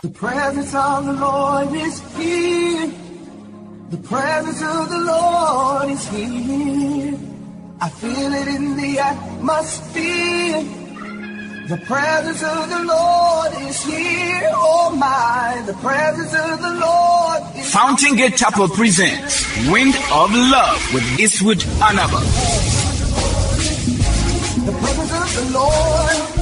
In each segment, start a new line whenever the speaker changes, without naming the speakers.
The presence of the Lord is here. The presence of the Lord is here. I feel it in the atmosphere. The presence of the Lord is here. Oh my, the presence of the Lord is
Fountain Gate Chapel presents Wind of Love with Eastwood Anaba.
the presence of the Lord.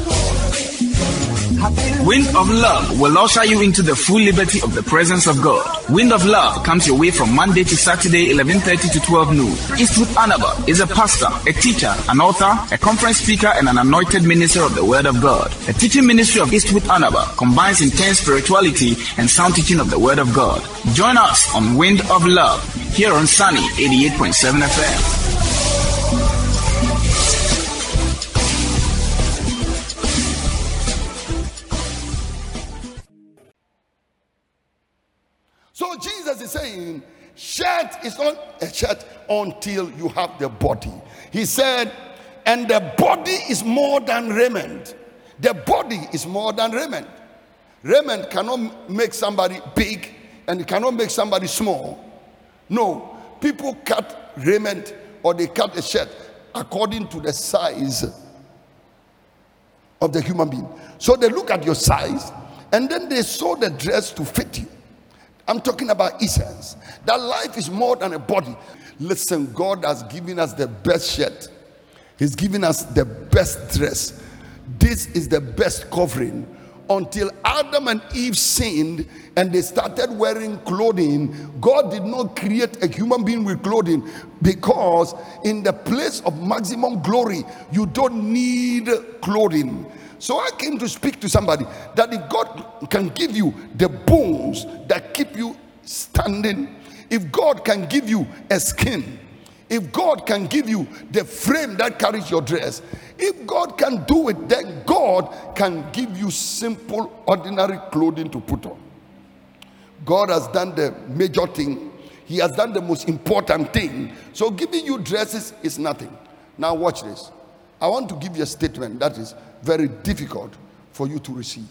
Wind of Love will usher you into the full liberty of the presence of God. Wind of Love comes your way from Monday to Saturday, 11.30 to 12 noon. Eastwood Anaba is a pastor, a teacher, an author, a conference speaker, and an anointed minister of the Word of God. The teaching ministry of Eastwood Anaba combines intense spirituality and sound teaching of the Word of God. Join us on Wind of Love here on Sunny 88.7 FM.
Jesus is saying, shirt is not a shirt until you have the body. He said, and the body is more than raiment. The body is more than raiment. Raiment cannot make somebody big and it cannot make somebody small. No, people cut raiment or they cut a shirt according to the size of the human being. So they look at your size and then they sew the dress to fit you. I'm talking about essence. That life is more than a body. Listen, God has given us the best shirt, He's given us the best dress. This is the best covering. Until Adam and Eve sinned and they started wearing clothing, God did not create a human being with clothing because, in the place of maximum glory, you don't need clothing. So I came to speak to somebody that if God can give you the bones that keep you standing, if God can give you a skin, if God can give you the frame that carries your dress, if God can do it, then God can give you simple, ordinary clothing to put on. God has done the major thing. He has done the most important thing. So giving you dresses is nothing. Now watch this. I want to give you a statement that is very difficult for you to receive.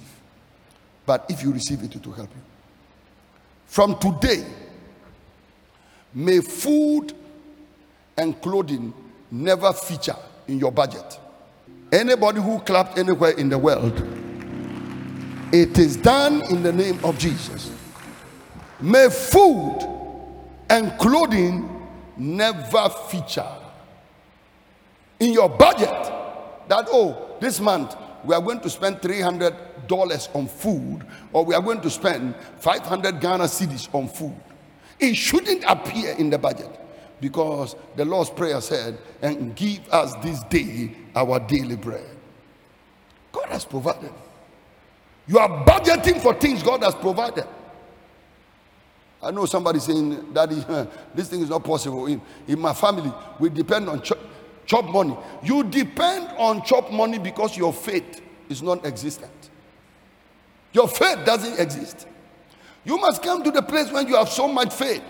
But if you receive it, it will help you. From today, may food and clothing never feature in your budget. Anybody who clapped anywhere in the world, it is done in the name of Jesus. May food and clothing never feature in your budget that, oh, this month we are going to spend $300 on food or we are going to spend 500 Ghana cedis on food. It shouldn't appear in the budget because the Lord's Prayer said, and give us this day our daily bread. God has provided. You are budgeting for things God has provided. I know somebody saying, Daddy, this thing is not possible. In, in my family, we depend on chop, chop money. You depend on chop money because your faith is non existent. Your faith doesn't exist. You must come to the place when you have so much faith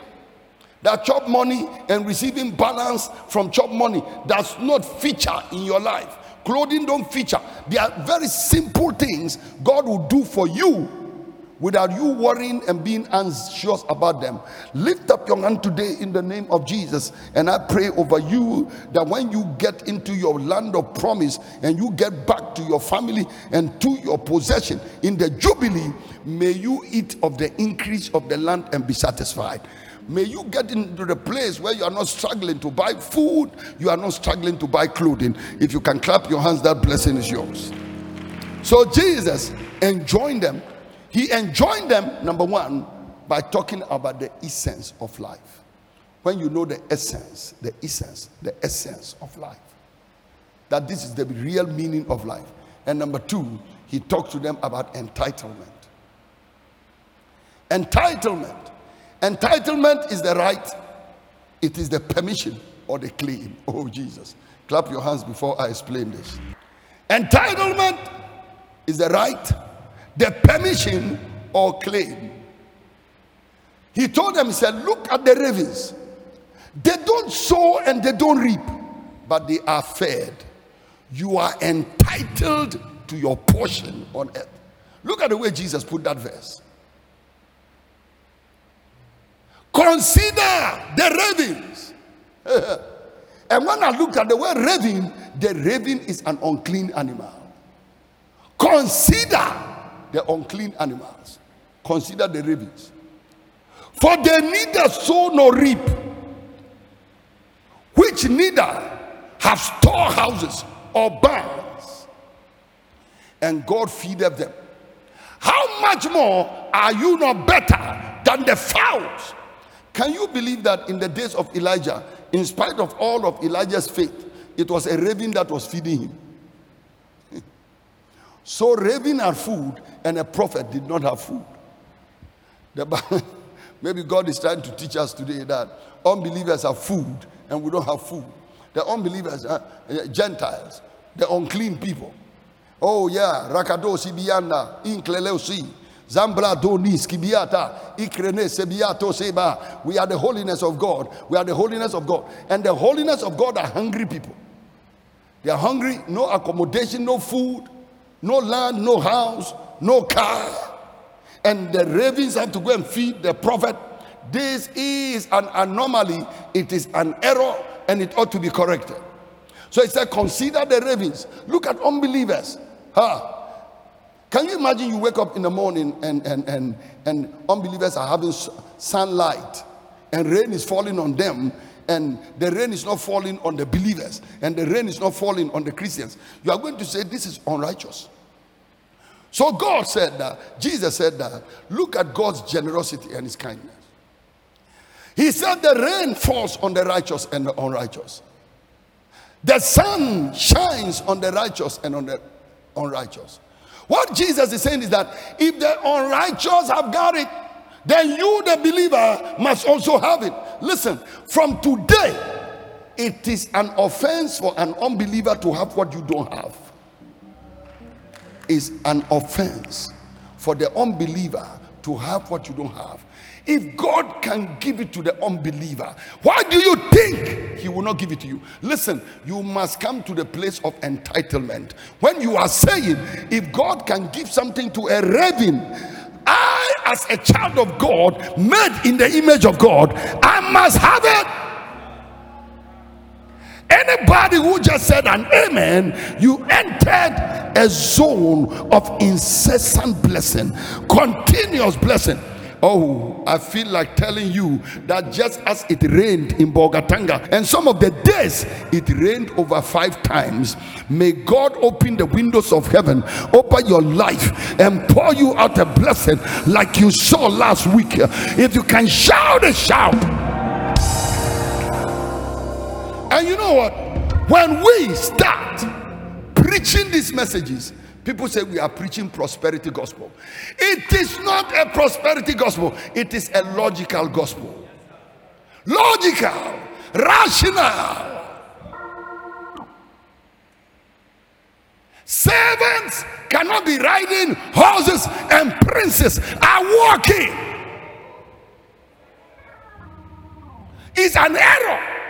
that chop money and receiving balance from chop money does not feature in your life. Clothing don't feature. They are very simple things God will do for you without you worrying and being anxious about them. Lift up your hand today in the name of Jesus, and I pray over you that when you get into your land of promise and you get back to your family and to your possession in the Jubilee, may you eat of the increase of the land and be satisfied. May you get into the place where you are not struggling to buy food, you are not struggling to buy clothing. If you can clap your hands, that blessing is yours. So Jesus enjoined them. He enjoined them, number one, by talking about the essence of life. When you know the essence, the essence, the essence of life, that this is the real meaning of life. And number two, he talked to them about entitlement. Entitlement. Entitlement is the right, it is the permission or the claim. Oh, Jesus. Clap your hands before I explain this. Entitlement is the right, the permission or claim. He told them, He said, Look at the ravens. They don't sow and they don't reap, but they are fed. You are entitled to your portion on earth. Look at the way Jesus put that verse. Consider the ravens. and when I looked at the word raven, the raven is an unclean animal. Consider the unclean animals. Consider the ravens. For they neither sow nor reap, which neither have storehouses or barns, and God feedeth them. How much more are you not better than the fowls? Can you believe that in the days of Elijah, in spite of all of Elijah's faith, it was a raven that was feeding him? So, raven had food, and a prophet did not have food. The, maybe God is trying to teach us today that unbelievers have food and we don't have food. The unbelievers, uh, Gentiles, the unclean people. Oh, yeah, Rakado Sibiana, Inkleleusi. Zambra donis kibiata ikrene sebiato seba. We are the holiness of God. We are the holiness of God. And the holiness of God are hungry people. They are hungry, no accommodation, no food, no land, no house, no car. And the ravens have to go and feed the prophet. This is an anomaly, it is an error, and it ought to be corrected. So he said, Consider the ravens. Look at unbelievers. Huh? Can you imagine you wake up in the morning and, and, and, and unbelievers are having sunlight and rain is falling on them and the rain is not falling on the believers and the rain is not falling on the Christians? You are going to say this is unrighteous. So God said that, Jesus said that, look at God's generosity and his kindness. He said the rain falls on the righteous and the unrighteous. The sun shines on the righteous and on the unrighteous. What Jesus is saying is that if the unrighteous have got it, then you, the believer, must also have it. Listen, from today, it is an offense for an unbeliever to have what you don't have. It's an offense for the unbeliever to have what you don't have. If God can give it to the unbeliever, why do you think He will not give it to you? Listen, you must come to the place of entitlement. When you are saying, if God can give something to a raven, as a child of God, made in the image of God, I must have it. Anybody who just said an amen, you entered a zone of incessant blessing, continuous blessing. Oh, I feel like telling you that just as it rained in Bolgatanga, and some of the days it rained over five times, may God open the windows of heaven over your life and pour you out a blessing like you saw last week. If you can shout a shout. And you know what? When we start preaching these messages, People say we are preaching prosperity gospel. It is not a prosperity gospel, it is a logical gospel. Logical, rational. Servants cannot be riding horses and princes are walking. It's an error.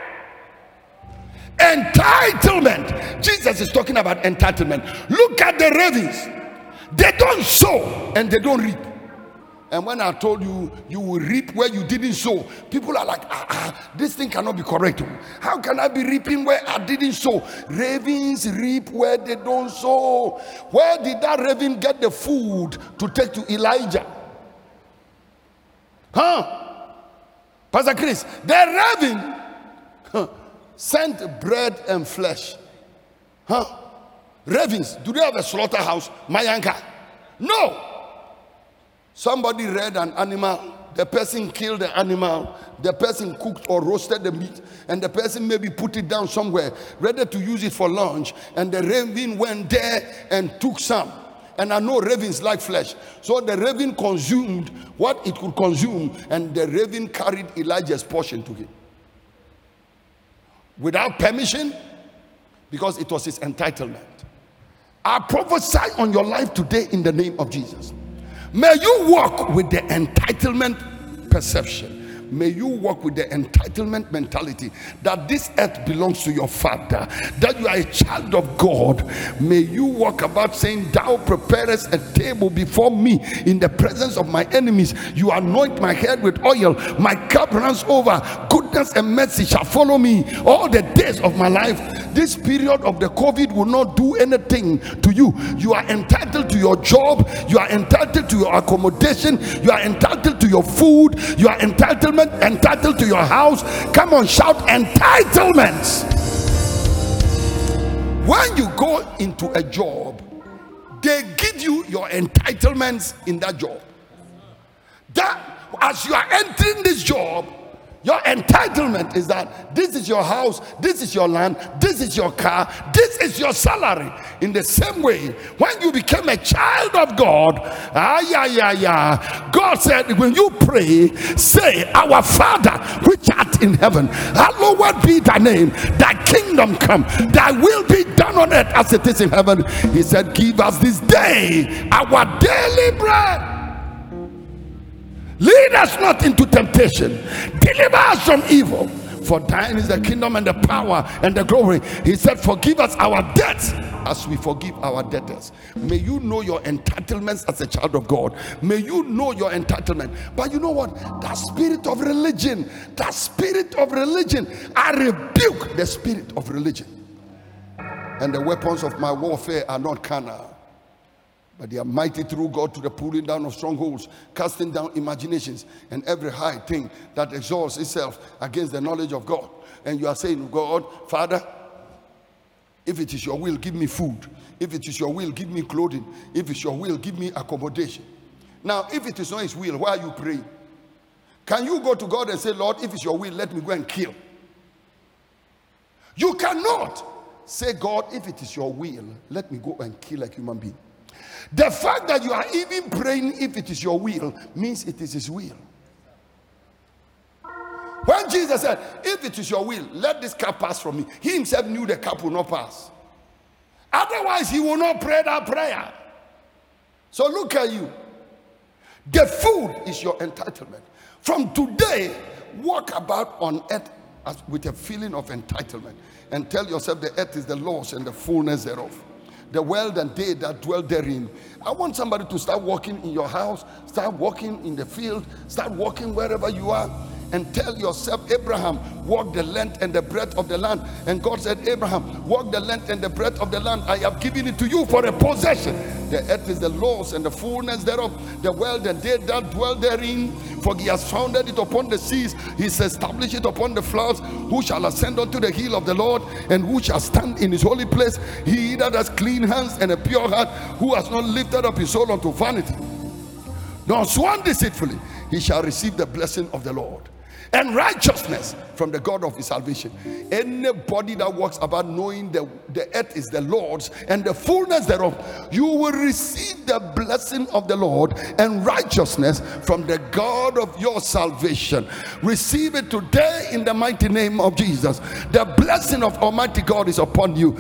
Entitlement. Jesus is talking about entitlement. Look at the ravens. They don't sow and they don't reap. And when I told you you will reap where you didn't sow, people are like, ah, ah, this thing cannot be correct. How can I be reaping where I didn't sow? Ravens reap where they don't sow. Where did that raven get the food to take to Elijah? Huh? Pastor Chris, the raven huh, sent bread and flesh. Huh? Ravens, do they have a slaughterhouse? Mayanka? No. Somebody read an animal, the person killed the animal, the person cooked or roasted the meat, and the person maybe put it down somewhere, ready to use it for lunch, and the raven went there and took some. And I know ravens like flesh. So the raven consumed what it could consume, and the raven carried Elijah's portion to him without permission because it was his entitlement. I prophesy on your life today in the name of Jesus. May you walk with the entitlement perception. May you walk with the entitlement mentality that this earth belongs to your father, that you are a child of God. May you walk about saying, Thou preparest a table before me in the presence of my enemies. You anoint my head with oil, my cup runs over. Goodness and mercy shall follow me all the days of my life. This period of the COVID will not do anything to you. You are entitled to your job, you are entitled to your accommodation, you are entitled to your food, you are entitlement entitled to your house. Come on, shout entitlements. When you go into a job, they give you your entitlements in that job. That as you are entering this job, your entitlement is that this is your house, this is your land, this is your car, this is your salary. In the same way, when you became a child of God, ah, yeah, yeah, yeah, God said, when you pray, say, Our Father, which art in heaven, hallowed be thy name, thy kingdom come, thy will be done on earth as it is in heaven. He said, Give us this day our daily bread. Lead us not into temptation. Deliver us from evil. For thine is the kingdom and the power and the glory. He said, Forgive us our debts as we forgive our debtors. May you know your entitlements as a child of God. May you know your entitlement. But you know what? That spirit of religion, that spirit of religion, I rebuke the spirit of religion. And the weapons of my warfare are not carnal but they are mighty through God to the pulling down of strongholds, casting down imaginations and every high thing that exalts itself against the knowledge of God. And you are saying, God, Father, if it is your will, give me food. If it is your will, give me clothing. If it's your will, give me accommodation. Now, if it is not his will, why are you praying? Can you go to God and say, Lord, if it's your will, let me go and kill? You cannot say, God, if it is your will, let me go and kill a human being. The fact that you are even praying if it is your will means it is his will. When Jesus said, If it is your will, let this cup pass from me, he himself knew the cup will not pass. Otherwise, he will not pray that prayer. So look at you. The food is your entitlement. From today, walk about on earth with a feeling of entitlement and tell yourself the earth is the Lord's and the fullness thereof the world and they that dwell therein. I want somebody to start walking in your house, start walking in the field, start walking wherever you are and tell yourself, Abraham, walk the length and the breadth of the land. And God said, Abraham, walk the length and the breadth of the land. I have given it to you for a possession. The earth is the Lord's and the fullness thereof, the world and they that dwell therein. For he has founded it upon the seas, he has established it upon the floods. Who shall ascend unto the hill of the Lord, and who shall stand in his holy place? He that has clean hands and a pure heart, who has not lifted up his soul unto vanity, nor sworn deceitfully, he shall receive the blessing of the Lord and righteousness from the God of his salvation. Anybody that walks about knowing the, the earth is the Lord's and the fullness thereof, you will receive the blessing of the Lord and righteousness from the God of your salvation. Receive it today in the mighty name of Jesus. The blessing of Almighty God is upon you.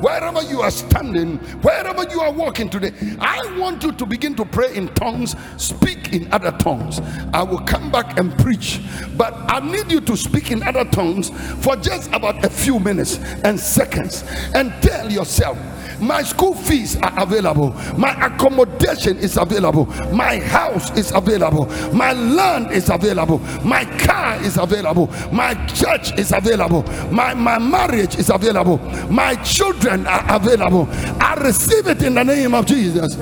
Wherever you are standing, wherever you are walking today, I want you to begin to pray in tongues, speak in other tongues tongues. I will come back and preach, but I need you to speak in other tongues for just about a few minutes and seconds and tell yourself my school fees are available. My accommodation is available. My house is available. My land is available. My car is available. My church is available. My, my marriage is available. My children are available. I receive it in the name of jesus.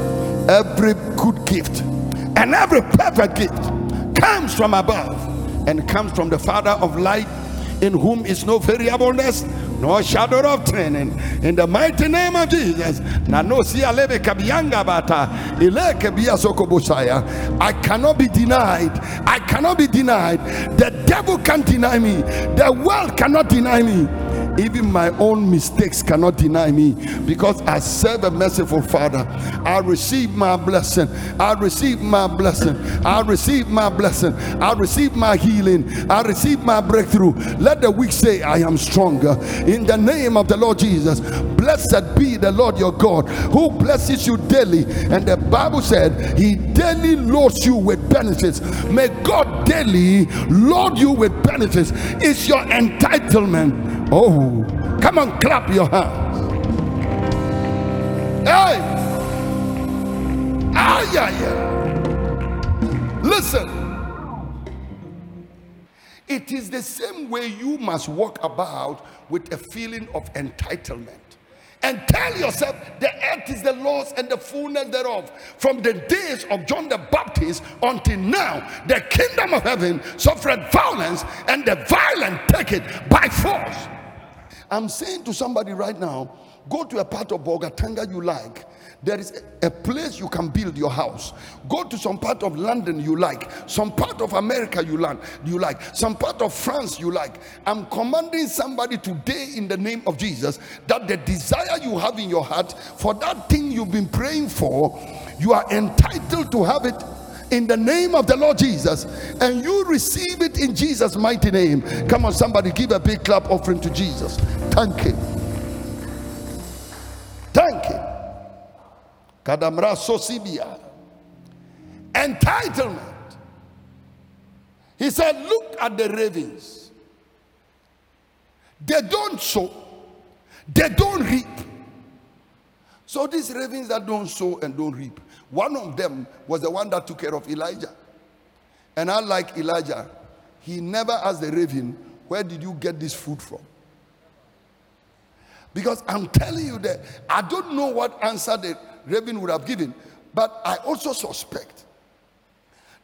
Every good gift and every perfect gift comes from above and comes from the Father of light, in whom is no variableness no shadow of turning. In the mighty name of Jesus. I cannot be denied. I cannot be denied. The devil can't deny me. The world cannot deny me Even my own mistakes cannot deny me because I serve a merciful Father. I receive my blessing. I receive my blessing. I receive my blessing. I receive my healing. I receive my breakthrough. Let the weak say, I am stronger. In the name of the Lord Jesus, blessed be the Lord your God who blesses you daily. And the Bible said, He daily loads you with benefits. May God daily load you with benefits. It's your entitlement. Oh, come on, clap your hands. Hey! Ah, yeah, yeah. Listen. It is the same way you must walk about with a feeling of entitlement. And tell yourself the earth is the Lord's and the fullness thereof. From the days of John the Baptist until now, the kingdom of heaven suffered violence, and the violent take it by force. I'm saying to somebody right now go to a part of Bolgatanga you like there is a place you can build your house. Go to some part of London you like, some part of America you like, you like, some part of France you like. I'm commanding somebody today in the name of Jesus that the desire you have in your heart for that thing you've been praying for, you are entitled to have it in the name of the Lord Jesus, and you receive it in Jesus' mighty name. Come on, somebody, give a big clap offering to Jesus. Thank Him. Thank Him. Kadamra Sosibia. Entitlement. He said, Look at the ravens. They don't sow, they don't reap. So these ravens that don't sow and don't reap, one of them was the one that took care of Elijah. And unlike Elijah, he never asked the raven, Where did you get this food from? Because I'm telling you that I don't know what answer the raven would have given, but I also suspect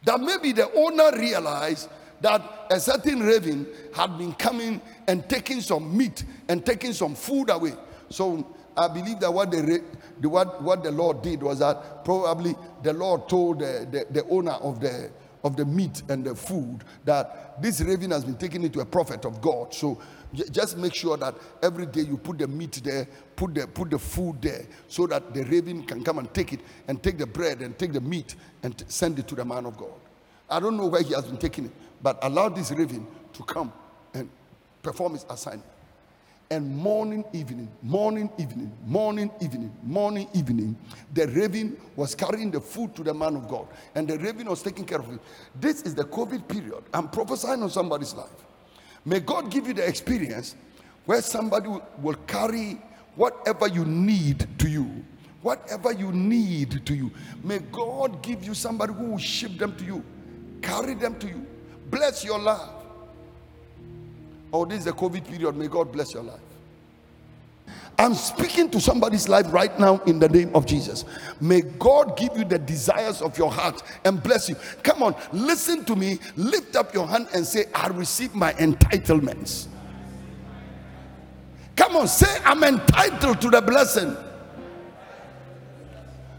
that maybe the owner realized that a certain raven had been coming and taking some meat and taking some food away. So I believe that what the, the what, what the Lord did was that probably the Lord told the, the, the owner of the of the meat and the food that this raven has been taken into a prophet of God. So just make sure that every day you put the meat there, put the put the food there, so that the raven can come and take it and take the bread and take the meat and t- send it to the man of God. I don't know where he has been taking it, but allow this raven to come and perform his assignment and morning, evening, morning, evening, morning, evening, morning, evening, the raven was carrying the food to the man of God, and the raven was taking care of it. This is the COVID period. I'm prophesying on somebody's life. May God give you the experience where somebody will carry whatever you need to you. Whatever you need to you. May God give you somebody who will ship them to you, carry them to you, bless your life Oh, this is the COVID period. May God bless your life. I'm speaking to somebody's life right now in the name of Jesus. May God give you the desires of your heart and bless you. Come on, listen to me. Lift up your hand and say, I receive my entitlements. Come on, say, I'm entitled to the blessing.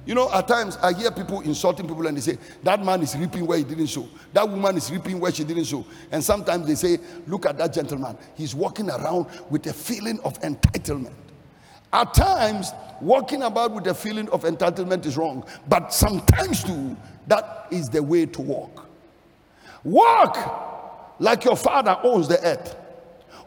You know, at times I hear people insulting people and they say, That man is reaping where he didn't sow. That woman is reaping where she didn't sow. And sometimes they say, Look at that gentleman. He's walking around with a feeling of entitlement. At times, walking about with a feeling of entitlement is wrong. But sometimes, too, that is the way to walk. Walk like your father owns the earth.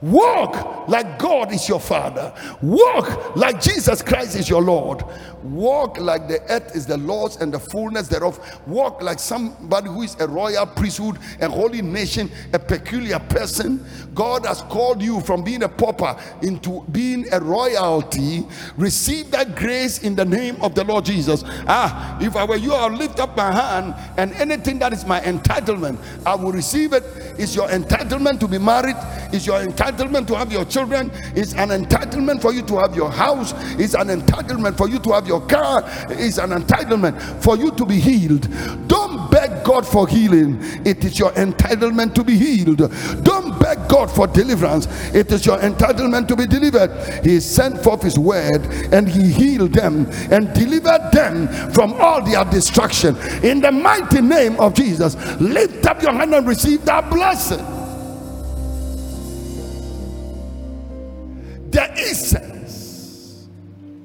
Walk like God is your Father. Walk like Jesus Christ is your Lord. Walk like the earth is the Lord's and the fullness thereof. Walk like somebody who is a royal priesthood, a holy nation, a peculiar person. God has called you from being a pauper into being a royalty. Receive that grace in the name of the Lord Jesus. Ah, if I were you, I'll lift up my hand and anything that is my entitlement, I will receive it. It's your entitlement to be married, it's your entitlement entitlement to have your children. It's an entitlement for you to have your house. It's an entitlement for you to have your car. It's an entitlement for you to be healed. Don't beg God for healing. It is your entitlement to be healed. Don't beg God for deliverance. It is your entitlement to be delivered. He sent forth his word and he healed them and delivered them from all their destruction. In the mighty name of Jesus, lift up your hand and receive that blessing.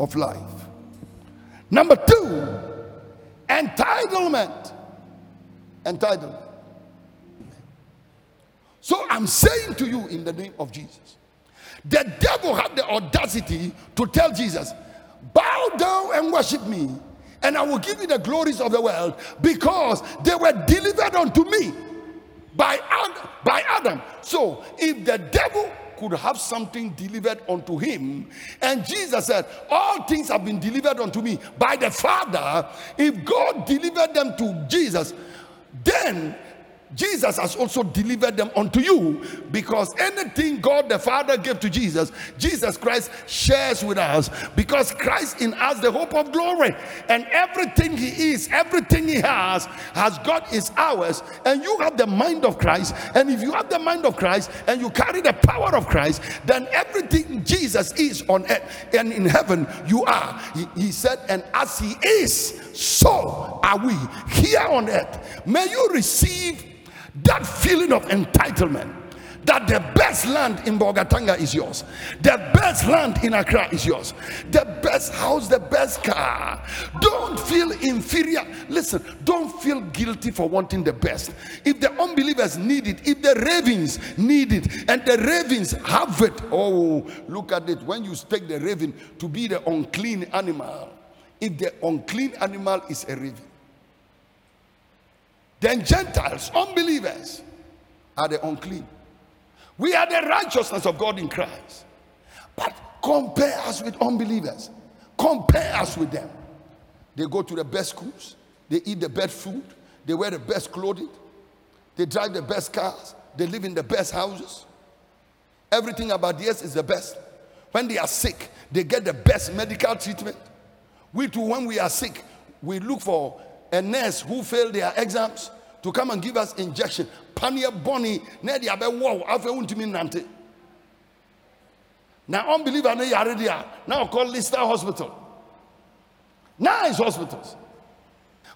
Of life. Number two, entitlement. Entitlement. So I'm saying to you in the name of Jesus, the devil had the audacity to tell Jesus, Bow down and worship me, and I will give you the glories of the world because they were delivered unto me by by Adam. So if the devil could have something delivered unto him, and Jesus said, All things have been delivered unto me by the Father, if God delivered them to Jesus, then Jesus has also delivered them unto you because anything God the Father gave to Jesus, Jesus Christ shares with us because Christ in us the hope of glory and everything he is, everything he has, has got is ours. And you have the mind of Christ, and if you have the mind of Christ and you carry the power of Christ, then everything Jesus is on earth and in heaven you are. He, he said, and as he is, so are we here on earth. May you receive that feeling of entitlement that the best land in Bolgatanga is yours, the best land in Accra is yours, the best house, the best car. Don't feel inferior. Listen, don't feel guilty for wanting the best. If the unbelievers need it, if the ravens need it, and the ravens have it, oh, look at it. When you take the raven to be the unclean animal, if the unclean animal is a raven, then Gentiles, unbelievers, are the unclean. We are the righteousness of God in Christ. But compare us with unbelievers. Compare us with them. They go to the best schools, they eat the best food, they wear the best clothing, they drive the best cars, they live in the best houses. Everything about theirs is the best. When they are sick, they get the best medical treatment. We too, when we are sick, we look for a nurse who failed their exams to come and give us injection. Pania Bonnie, Nedi Abe Wow, Afe Untimi Nante. Now, unbeliever, now call Lister Hospital. Nice hospitals.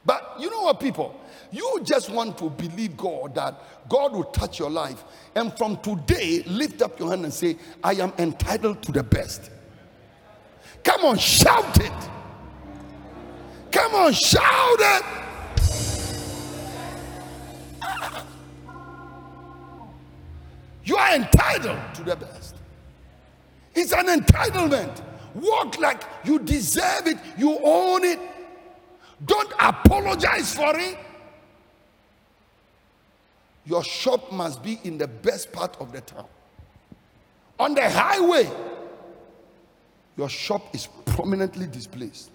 But you know what, people? You just want to believe God that God will touch your life. And from today, lift up your hand and say, I am entitled to the best. Come on, shout it. Come on, shout it. You are entitled to the best. It's an entitlement. Walk like you deserve it, you own it. Don't apologize for it. Your shop must be in the best part of the town. On the highway, your shop is prominently displaced.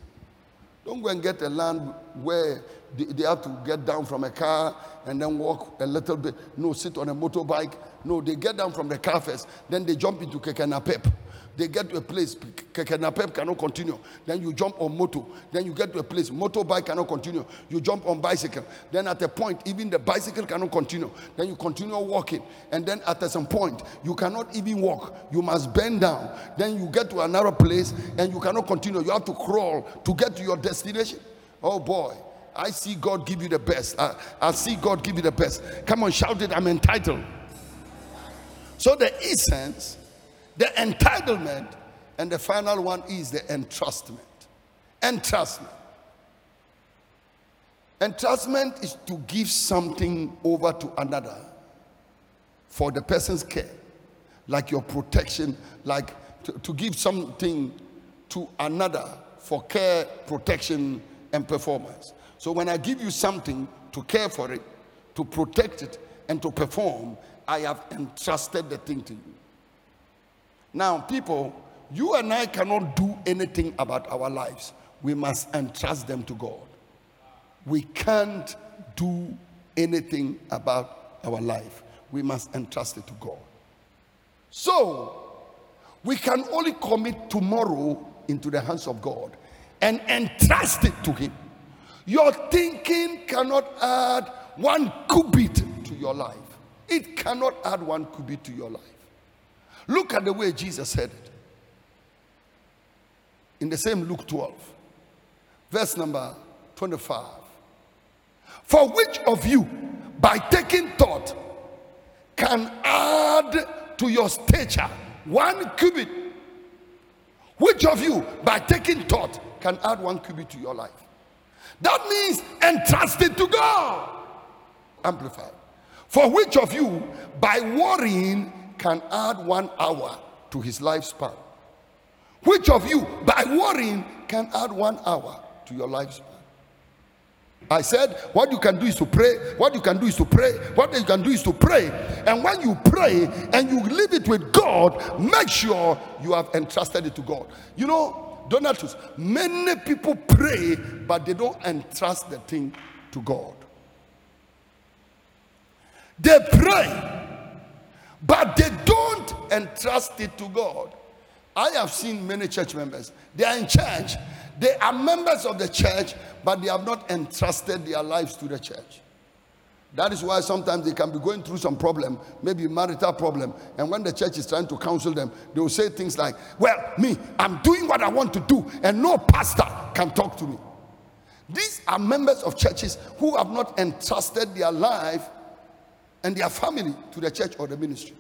Don't go and get a land where they, they, have to get down from a car and then walk a little bit. No, sit on a motorbike. No, they get down from the car first, then they jump into Kekenapep. They get to a place, Kekenapep cannot continue. Then you jump on motor. Then you get to a place, motorbike cannot continue. You jump on bicycle. Then at a point, even the bicycle cannot continue. Then you continue walking. And then at some point, you cannot even walk. You must bend down. Then you get to another place and you cannot continue. You have to crawl to get to your destination. Oh boy. I see God give you the best. I, I see God give you the best. Come on, shout it. I'm entitled. So the essence the entitlement, and the final one is the entrustment. Entrustment. Entrustment is to give something over to another for the person's care, like your protection, like to, to give something to another for care, protection, and performance. So when I give you something to care for it, to protect it, and to perform, I have entrusted the thing to you. Now, people, you and I cannot do anything about our lives. We must entrust them to God. We can't do anything about our life. We must entrust it to God. So, we can only commit tomorrow into the hands of God and entrust it to Him. Your thinking cannot add one cubit to your life. It cannot add one cubit to your life. Look at the way Jesus said it. In the same Luke 12, verse number 25. For which of you, by taking thought, can add to your stature one cubit? Which of you, by taking thought, can add one cubit to your life? That means entrust it to God. Amplified. For which of you, by worrying, can add one hour to his lifespan? Which of you, by worrying, can add one hour to your lifespan? I said, what you can do is to pray. What you can do is to pray. What you can do is to pray. And when you pray and you leave it with God, make sure you have entrusted it to God. You know, Donatus, many people pray, but they don't entrust the thing to God. They pray, but they don't entrust it to God. I have seen many church members, they are in church, they are members of the church, but they have not entrusted their lives to the church. That is why sometimes they can be going through some problem, maybe marital problem, and when the church is trying to counsel them, they will say things like, "Well, me, I'm doing what I want to do, and no pastor can talk to me." These are members of churches who have not entrusted their life and their family to the church or the ministry.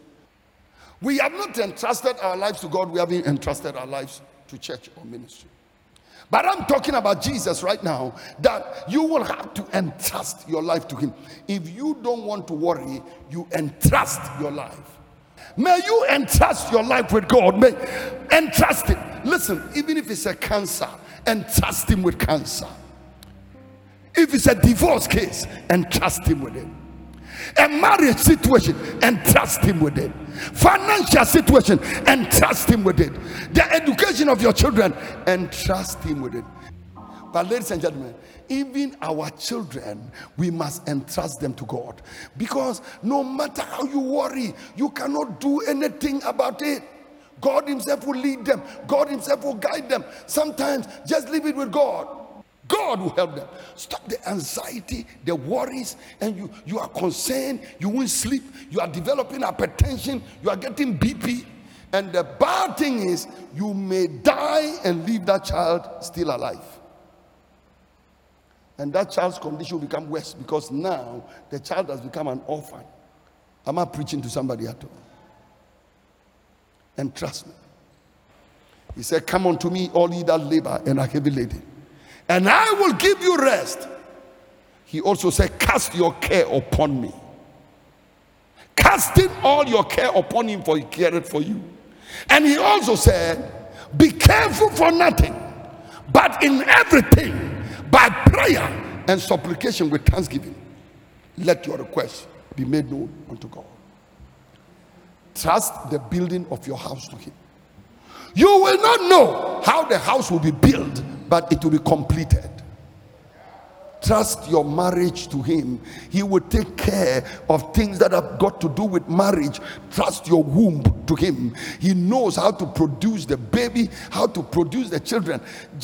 We have not entrusted our lives to God, we haven't entrusted our lives to church or ministry. But I'm talking about Jesus right now that you will have to entrust your life to Him. If you don't want to worry, you entrust your life. May you entrust your life with God. May entrust it. Listen, even if it's a cancer, entrust Him with cancer. If it's a divorce case, entrust Him with it a marriage situation and trust him with it. Financial situation and trust him with it. The education of your children and trust him with it. But ladies and gentlemen even our children we must entrust them to god. Because no matter how you worry you cannot do anything about it. God himself will lead them. God himself will guide them. Sometimes just leave it with god God will help them. Stop the anxiety, the worries, and you, you are concerned, you won't sleep, you are developing hypertension, you are getting BP. And the bad thing is, you may die and leave that child still alive. And that child's condition will become worse because now the child has become an orphan. Am I preaching to somebody at all? And trust me. He said, Come unto me, all ye that labor and are heavy laden and I will give you rest. He also said, Cast your care upon me. Casting all your care upon him, for he cared for you. And he also said, Be careful for nothing, but in everything, by prayer and supplication with thanksgiving, let your requests be made known unto God. Trust the building of your house to him. You will not know how the house will be built but it will be completed. Trust your marriage to Him. He will take care of things that have got to do with marriage. Trust your womb to Him. He knows how to produce the baby, how to produce the children.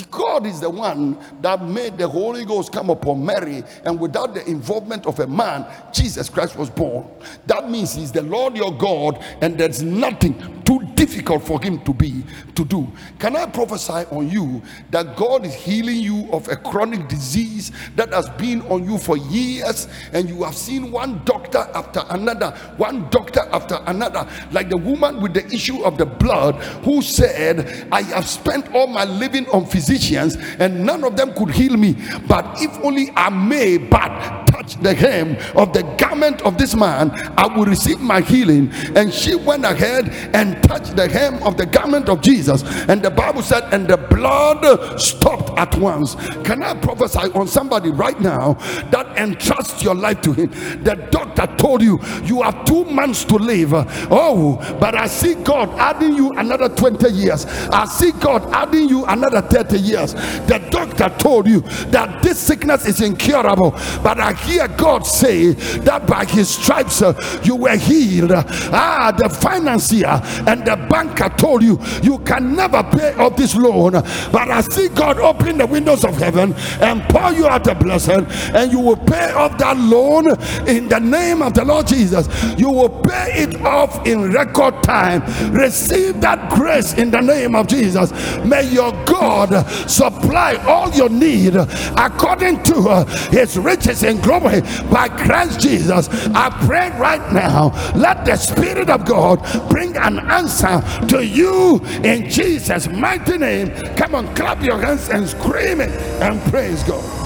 God is the one that made the Holy Ghost come upon Mary, and without the involvement of a man, Jesus Christ was born. That means He's the Lord your God, and there's nothing too difficult for Him to be to do. Can I prophesy on you that God is healing you of a chronic disease that has been on you for years, and you have seen one doctor after another, one doctor after another, like the woman with the issue of the blood who said, I have spent all my living on physicians, and none of them could heal me. But if only I may but the hem of the garment of this man, I will receive my healing. And she went ahead and touched the hem of the garment of Jesus, and the Bible said, and the blood stopped at once. Can I prophesy on somebody right now that entrust your life to him. The doctor told you you have two months to live. Oh, but I see God adding you another 20 years. I see God adding you another 30 years. The doctor told you that this sickness is incurable, but I hear God say that by his stripes uh, you were healed. Ah, the financier and the banker told you you can never pay off this loan, but I see God open the windows of heaven and pour you out a blessing and you will pay off that loan in the name of the Lord Jesus. You will pay it off in record time. Receive that grace in the name of Jesus. May your God supply all your need according to uh, his riches and glory by Christ Jesus. I pray right now, let the Spirit of God bring an answer to you in Jesus' mighty name. Come on, clap your hands and scream it and praise God.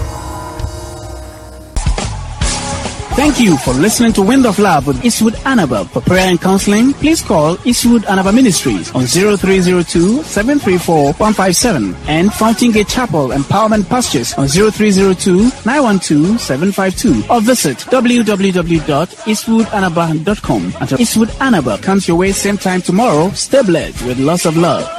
Thank you for listening to Wind of Love with Eastwood Anaba. For prayer and counseling, please call Eastwood Anaba Ministries on 0302 734 157 and Fountain Gate Chapel Empowerment Pastures on 0302 912 752 or visit www.eastwoodanaba.com. Until Eastwood Anaba comes your way same time tomorrow, stay blessed with lots of love.